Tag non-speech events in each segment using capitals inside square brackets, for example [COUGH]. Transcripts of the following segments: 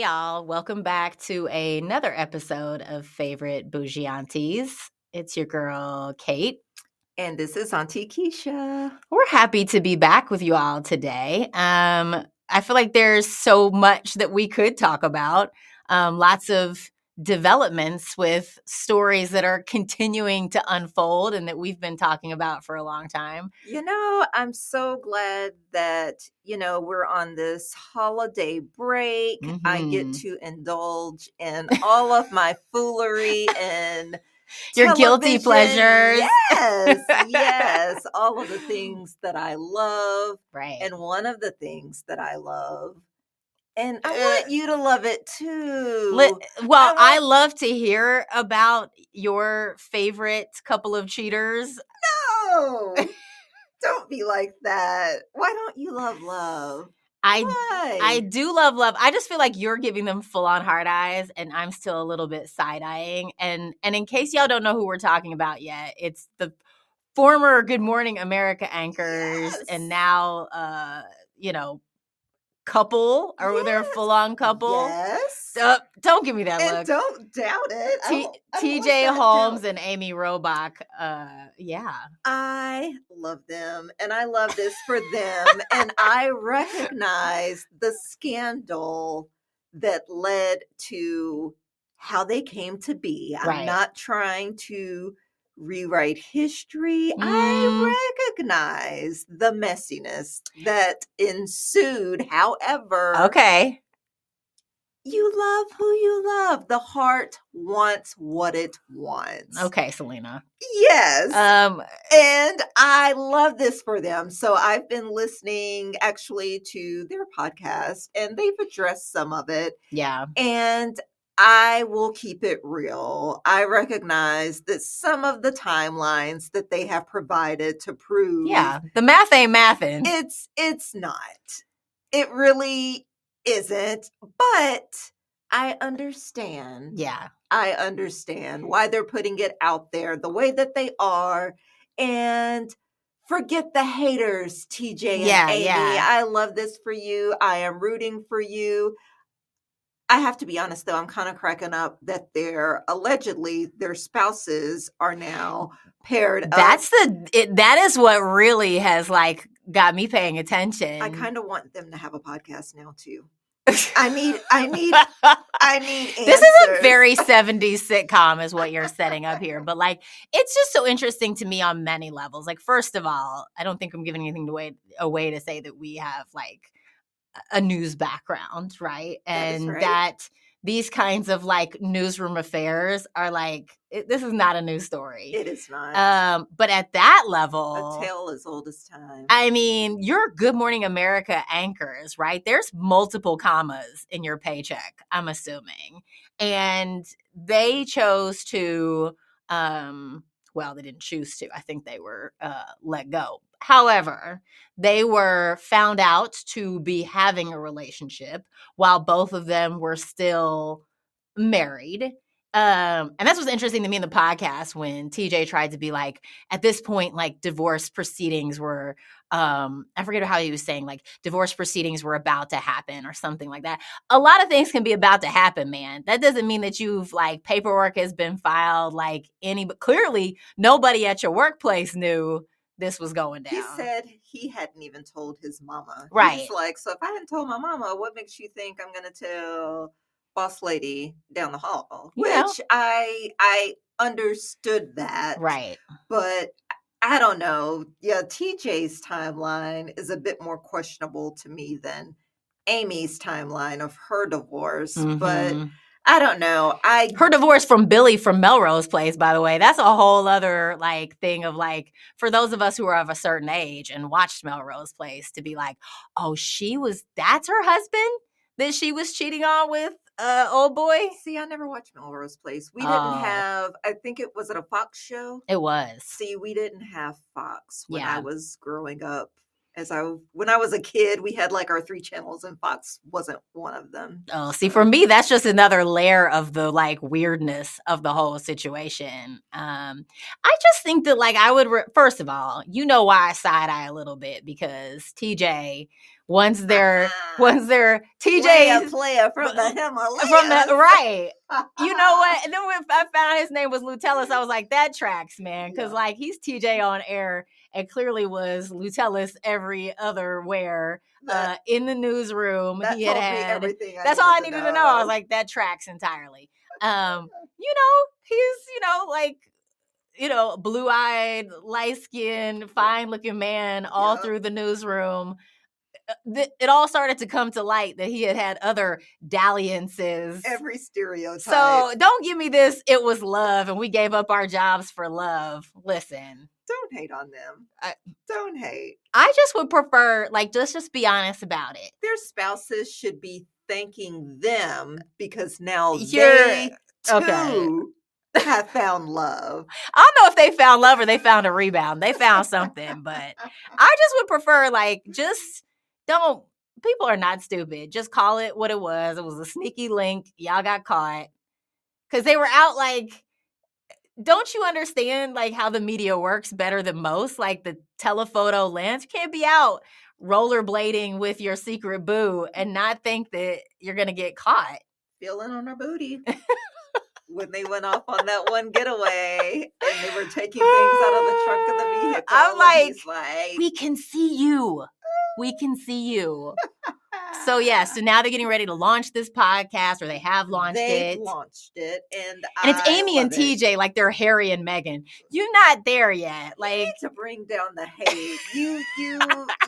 Hey, y'all. Welcome back to another episode of Favorite Bougie Aunties. It's your girl, Kate. And this is Auntie Keisha. We're happy to be back with you all today. Um, I feel like there's so much that we could talk about. Um, lots of developments with stories that are continuing to unfold and that we've been talking about for a long time. You know, I'm so glad that, you know, we're on this holiday break. Mm-hmm. I get mm-hmm. to indulge in all of my foolery and [LAUGHS] your guilty pleasures. Yes, yes. [LAUGHS] all of the things that I love. Right. And one of the things that I love and I want uh, you to love it too. well, I, want- I, love to hear about your favorite couple of cheaters. No, [LAUGHS] don't be like that. Why don't you love love? I Why? I do love love. I just feel like you're giving them full on hard eyes, and I'm still a little bit side eyeing. And and in case y'all don't know who we're talking about yet, it's the former Good Morning America anchors, yes. and now uh you know couple or yes. they're a full on couple. Yes. Uh, don't give me that and look. Don't doubt it. T- TJ Holmes and Amy Robach. Uh, yeah. I love them and I love this for them. and I [LAUGHS] recognize the scandal that led to how they came to be. I'm right. not trying to rewrite history, mm. I recognize the messiness that ensued. However, okay. You love who you love. The heart wants what it wants. Okay, Selena. Yes. Um and I love this for them. So I've been listening actually to their podcast and they've addressed some of it. Yeah. And I will keep it real. I recognize that some of the timelines that they have provided to prove Yeah, the math ain't mathin'. It's it's not. It really isn't, but I understand. Yeah. I understand why they're putting it out there the way that they are and forget the haters, TJ and yeah, Amy. Yeah. I love this for you. I am rooting for you. I have to be honest though, I'm kind of cracking up that their allegedly their spouses are now paired up. That's the it, that is what really has like got me paying attention. I kind of want them to have a podcast now too. I need I need [LAUGHS] I need answers. This is a very 70s sitcom is what you're setting up here, but like it's just so interesting to me on many levels. Like first of all, I don't think I'm giving anything away away to say that we have like a news background, right? And right. that these kinds of like newsroom affairs are like it, this is not a news story. It is not. Um, but at that level, a tale as old as time. I mean, your Good Morning America anchors, right? There's multiple commas in your paycheck. I'm assuming, and they chose to. Um, well, they didn't choose to. I think they were uh, let go. However, they were found out to be having a relationship while both of them were still married. Um, and that's what's interesting to me in the podcast when TJ tried to be like, at this point, like divorce proceedings were, um, I forget how he was saying, like divorce proceedings were about to happen or something like that. A lot of things can be about to happen, man. That doesn't mean that you've like paperwork has been filed, like any, but clearly nobody at your workplace knew this was going down. He said he hadn't even told his mama. Right. He's like, so if I hadn't told my mama, what makes you think I'm going to tell boss lady down the hall? Which I I understood that. Right. But I don't know. Yeah, TJ's timeline is a bit more questionable to me than Amy's timeline of her divorce, mm-hmm. but I don't know. I her divorce from Billy from Melrose Place, by the way, that's a whole other like thing of like for those of us who are of a certain age and watched Melrose Place to be like, oh, she was that's her husband that she was cheating on with uh old boy. See, I never watched Melrose Place. We didn't oh. have. I think it was it a Fox show. It was. See, we didn't have Fox when yeah. I was growing up as I when I was a kid, we had like our three channels, and Fox wasn't one of them. Oh, see, for me, that's just another layer of the like weirdness of the whole situation. Um, I just think that like I would re- first of all, you know why I side eye a little bit because TJ One's their one's their Playa, TJ's playa from the Himalayas. from the right. You know what? [LAUGHS] And then when I found out his name was Lutellus, I was like, that tracks, man. Because Yeah. like he's TJ on air and clearly was Lutellus every other where uh, in the newsroom. he had had that's all I needed to know. I was like, that tracks entirely. Um, [LAUGHS] you know, he's, you know, like, you know, blue eyed, light skinned, fine looking man all Yep. through the newsroom. Uh, th- It all started to come to light that he had had other dalliances. every stereotype. So don't give me this, it was love and we gave up our jobs for love. Listen, don't hate on them. I- don't hate. I just would prefer, like, just just be honest about it. Their spouses should be thanking them because now You're- they okay. have found love. [LAUGHS] I don't know if they found love or they found a rebound. They found something, but I just would prefer like just don't people are not stupid. Just call it what it was. It was a sneaky link. Y'all got caught. Cause they were out like don't you understand like how the media works better than most? Like the telephoto lens. You can't be out rollerblading with your secret boo and not think that you're gonna get caught. feeling on her booty [LAUGHS] when they went off on that one getaway and they were taking things out of the trunk of the vehicle. I'm like, like, We can see you. We can see you. [LAUGHS] So yeah, so now they're getting ready to launch this podcast, or they have launched They've it. launched it, and and it's I Amy and love it. TJ, like they're Harry and Meghan. You're not there yet. Like to bring down the hate. You you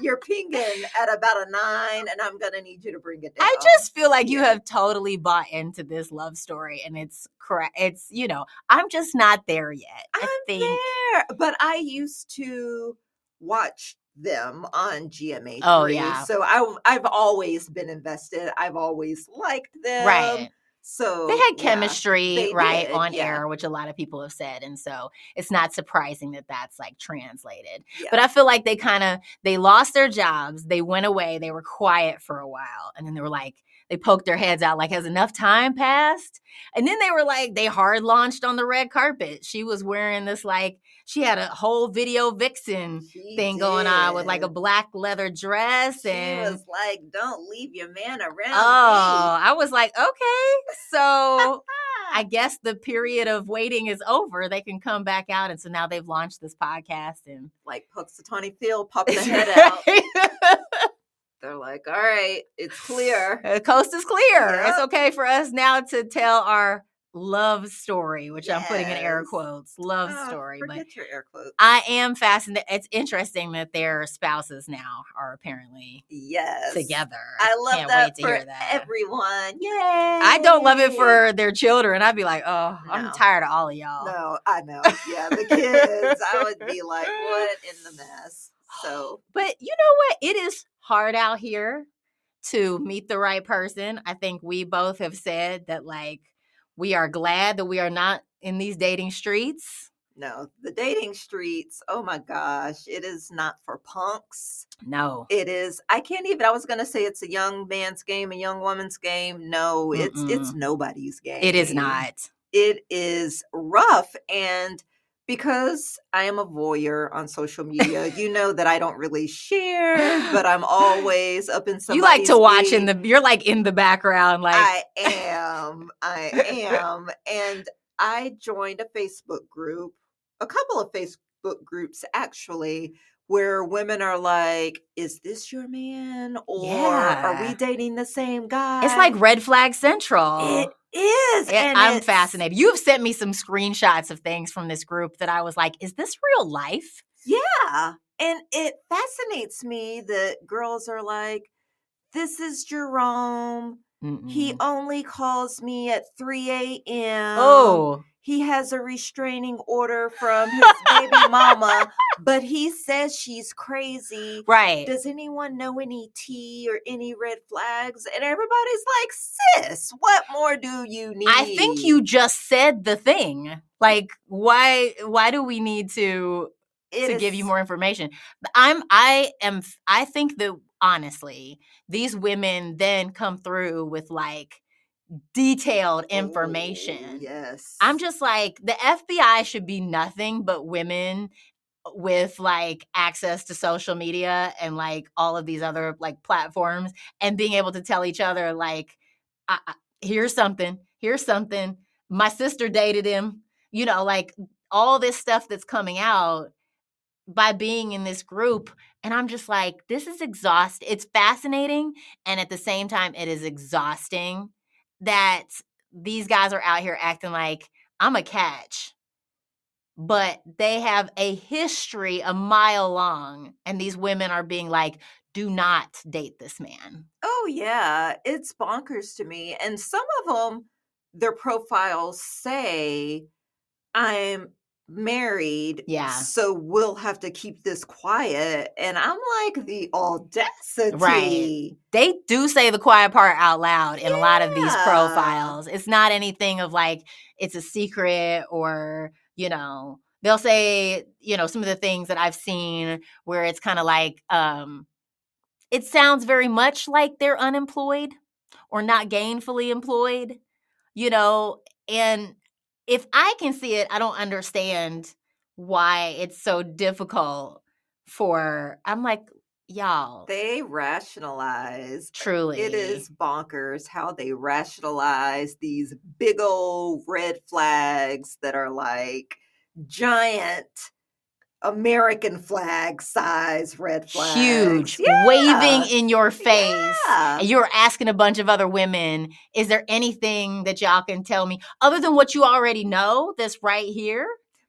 you're pinging at about a nine, and I'm gonna need you to bring it down. I just feel like you have totally bought into this love story, and it's correct. It's you know, I'm just not there yet. I I'm think. there, but I used to watch them on GMA. Oh, yeah. So I I've always been invested. I've always liked them. Right. So They had yeah. chemistry, they right, did, on yeah. air, which a lot of people have said. And so it's not surprising that that's like translated. Yeah. But I feel like they kind of they lost their jobs, they went away, they were quiet for a while, and then they were like they poked their heads out like has enough time passed? And then they were like they hard launched on the red carpet. She was wearing this like she had a whole video vixen She thing going on with like a black leather dress She and was like, "Don't leave your man around." Oh, me." I was like, okay. So [LAUGHS] I guess the period of waiting is over. They can come back out. And so now they've launched this podcast and like Punxsutawney Phil popped the head [LAUGHS] out. The They're like, "All right, it's clear." [LAUGHS] The coast is clear. It's okay for us now to tell our love story, which I'm putting in air quotes, love Oh, story. But Forget your air quotes. I am fascinated. It's interesting that their spouses now are apparently yes, together. I love Can't that wait to for hear that. everyone. Yay! I don't love it for their children. I'd be like, oh, I'm tired of all of y'all. No, I know. Yeah, the kids. I would be like, "What in the mess?" [GASPS] So But you know what? It is hard out here to meet the right person. I think we both have said that, like, we are glad that we are not in these dating streets. no, the dating streets. Oh my gosh, it is not for punks. No. It is. I can't even. I was gonna say it's a young man's game, a young woman's game. No, it's it's nobody's game. It is not. It is rough, and because I am a voyeur on social media, you know that I don't really share, [LAUGHS] but I'm always up in some. You like to watch in the, you're like in the background, like, I am. I am. And I joined a Facebook group, a couple of Facebook groups actually, where women are like, is this your man? Or are we dating the same guy? it's like red flag central. it is. It- and I'm it's- fascinated. You've sent me some screenshots of things from this group that I was like, is this real life? Yeah. And it fascinates me that girls are like, this is Jerome. He Mm-mm. only calls me at 3 a.m. oh, he has a restraining order from his baby mama, [LAUGHS] but he says she's crazy. right. Does anyone know any tea or any red flags? And everybody's like, sis, what more do you need? I think you just said the thing. Like, why? Why do we need to It to give you more information? I'm. I am. I think that honestly, these women then come through with like detailed Oh, information. yes. I'm just like the FBI should be nothing but women with like access to social media and like all of these other like platforms and being able to tell each other like I, I, here's something here's something my sister dated him you know like all this stuff that's coming out by being in this group and i'm just like this is exhausting it's fascinating and at the same time it is exhausting that these guys are out here acting like i'm a catch but they have a history a mile long and these women are being like do not date this man Oh yeah, it's bonkers to me. And some of them, their profiles say, "I'm married, Yeah. so we'll have to keep this quiet." And I'm like, the audacity! Right. they do say the quiet part out loud in a lot of these profiles. It's not anything of like it's a secret or, you know, they'll say, you know, some of the things that I've seen where it's kind of like um it sounds very much like they're unemployed or not gainfully employed, you know, and if I can see it, I don't understand why it's so difficult for I'm like y'all They rationalize. truly It is bonkers how they rationalize these big old red flags that are like giant American flag size red flag. huge Yeah. waving in your face Yeah. and you're asking a bunch of other women is there anything that y'all can tell me other than what you already know that's right here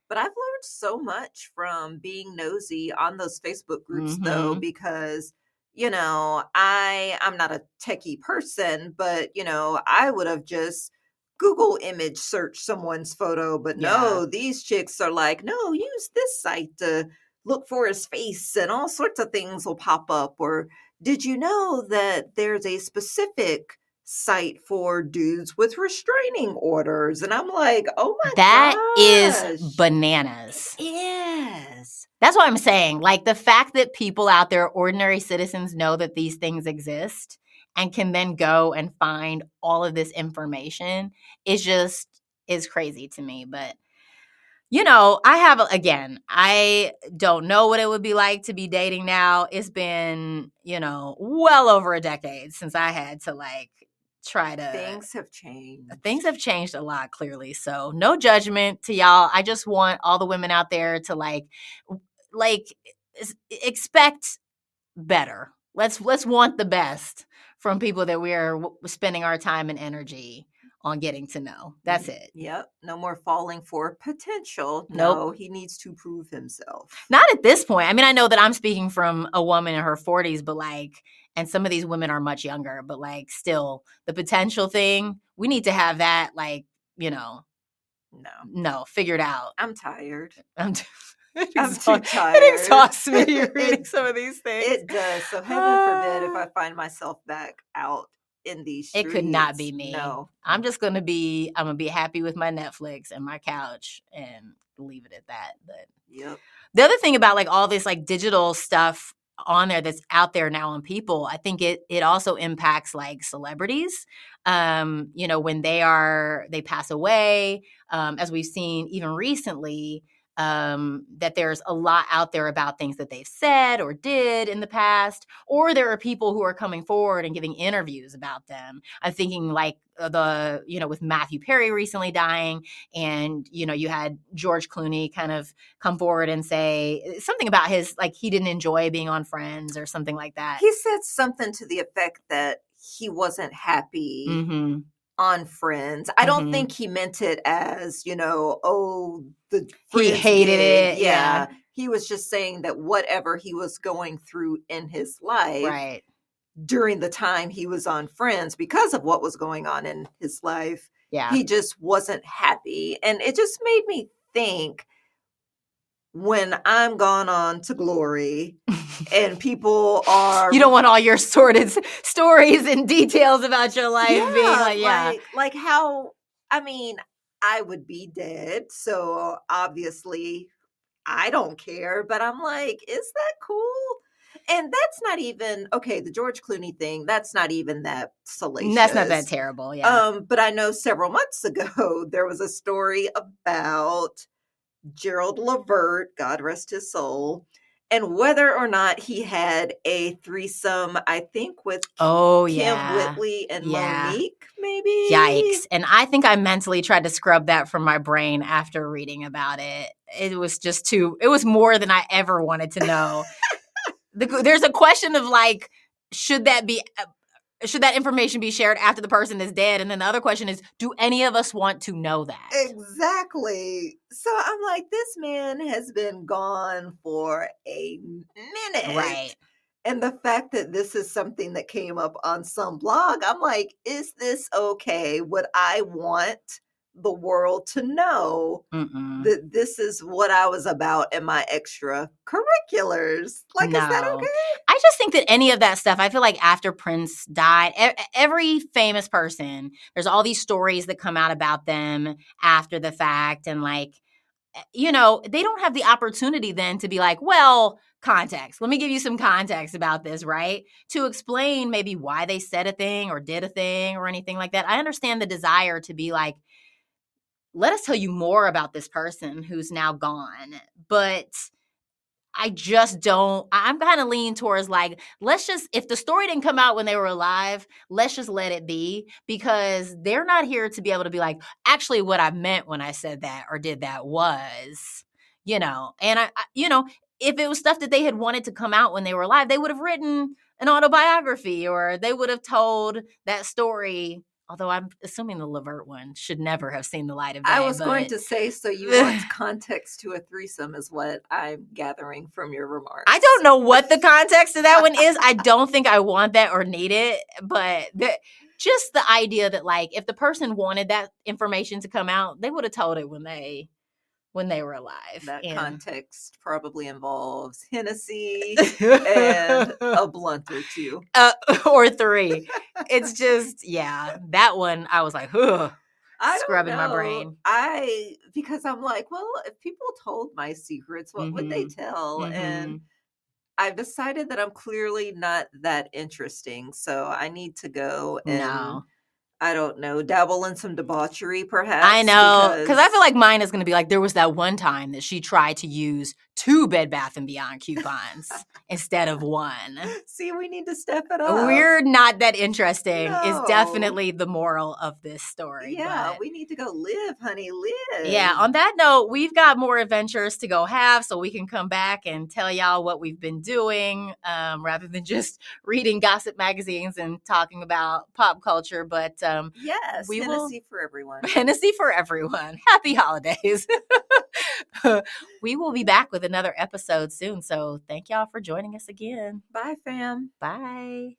But I've learned so much from being nosy on those Facebook groups though, Mhm. because you know, I I'm not a techie person, but you know, I would have just Google image search someone's photo, but no, these chicks are like, no, use this site to look for his face and all sorts of things will pop up. Or did you know that there's a specific site for dudes with restraining orders? And I'm like, oh my That is gosh. bananas Yes. that's what i'm saying like the fact that people out there ordinary citizens know that these things exist and can then go and find all of this information is just is crazy to me but you know i have again i don't know what it would be like to be dating now. It's been you know well over a decade since i had to like try to Things have changed. things have changed a lot clearly so no judgment to y'all. I just want all the women out there to like like expect better. Let's let's want the best from people that we're w- spending our time and energy on getting to know that's it Yep. No more falling for potential. Nope. No, he needs to prove himself. not at this point i mean i know that i'm speaking from a woman in her 40s but like and some of these women are much younger but like still the potential thing we need to have that like you know No. no figured out I'm tired. I'm too, it, I'm too exhaust- [LAUGHS] tired. it exhausts me [LAUGHS] reading It- [LAUGHS] some of these things. It does. So heaven forbid if. I [SIGHS] find myself back out in these It could not be me. No. I'm just gonna be I'm gonna be happy with my Netflix and my couch and leave it at that. But Yep. the other thing about like all this like digital stuff on there that's out there now on people, I think it it also impacts like celebrities. Um, you know, when they are they pass away, um, as we've seen even recently, um, that there's a lot out there about things that they've said or did in the past, or there are people who are coming forward and giving interviews about them. I'm thinking like uh, the, you know, with Matthew Perry recently dying, and, you know, you had George Clooney kind of come forward and say something about his, like, he didn't enjoy being on Friends or something like that. He said something to the effect that he wasn't happy hmm on Friends. I don't Mhm. think he meant it as, you know, oh, the He hated gig. it, yeah. He was just saying that whatever he was going through in his life Right. during the time he was on Friends because of what was going on in his life, Yeah. he just wasn't happy. And it just made me think when I'm gone on to glory and [LAUGHS] people are you don't want all your sordid stories and details about your life being like, yeah. like, like how I mean, I would be dead, so obviously I don't care, but I'm like, is that cool? And that's not even okay, the George Clooney thing, that's not even that salacious. That's not that terrible. Yeah. Um, but I know several months ago [LAUGHS] there was a story about Gerald Levert, God rest his soul, and whether or not he had a threesome, I think with Oh Kym yeah. Whitley and Yeah. Mo'Nique, maybe. Yikes. And I think I mentally tried to scrub that from my brain after reading about it. It was just too, it was more than I ever wanted to know. [LAUGHS] the, there's a question of like, should that be, uh, should that information be shared after the person is dead? And then the other question is, do any of us want to know that? Exactly. So I'm like, this man has been gone for a minute. Right. And the fact that this is something that came up on some blog, I'm like, is this okay? Would I want the world to know Mm-mm. that this is what I was about in my extracurriculars? Like, is that okay? I just think that any of that stuff, I feel like after Prince died, every famous person, there's all these stories that come out about them after the fact. And like, you know, they don't have the opportunity then to be like, well, context. Let me give you some context about this, right? To explain maybe why they said a thing or did a thing or anything like that. I understand the desire to be like, let us tell you more about this person who's now gone. But I just don't. I'm kind of leaning towards like, let's just, if the story didn't come out when they were alive, let's just let it be because they're not here to be able to be like, actually, what I meant when I said that or did that was, you know, and I, I you know, if it was stuff that they had wanted to come out when they were alive, they would have written an autobiography or they would have told that story. Although I'm assuming the Levert one should never have seen the light of day. I was going to say, so [LAUGHS] you want context to a threesome, is what I'm gathering from your remarks. I don't know what the context of that one is. I [LAUGHS] don't think I want that or need it, but the, just the idea that like if the person wanted that information to come out, they would have told it when they when they were alive. That And- context probably involves Hennessy and [LAUGHS] a blunt or two. uh, [LAUGHS] or three. It's just yeah, that one I was like, Ugh. I Scrubbing my brain. I because I'm like, well, if people told my secrets, what would they tell? And Mhm. I've decided that I'm clearly not that interesting, so I need to go and no, I don't know, dabble in some debauchery, perhaps. I know because I feel like mine is going to be like there was that one time that she tried to use two Bed Bath and Beyond coupons [LAUGHS] instead of one. See, we need to step it up. We're not that interesting No. is definitely the moral of this story. yeah, but- we need to go live, honey, live. yeah, on that note, we've got more adventures to go have so we can come back and tell y'all what we've been doing um, rather than just [LAUGHS] reading gossip magazines and talking about pop culture. But um, yes, we will- Hennessy for everyone. [LAUGHS] Hennessy for everyone. [LAUGHS] Happy holidays. [LAUGHS] we will be back with another episode soon. So thank y'all for joining us again. Bye, fam. Bye.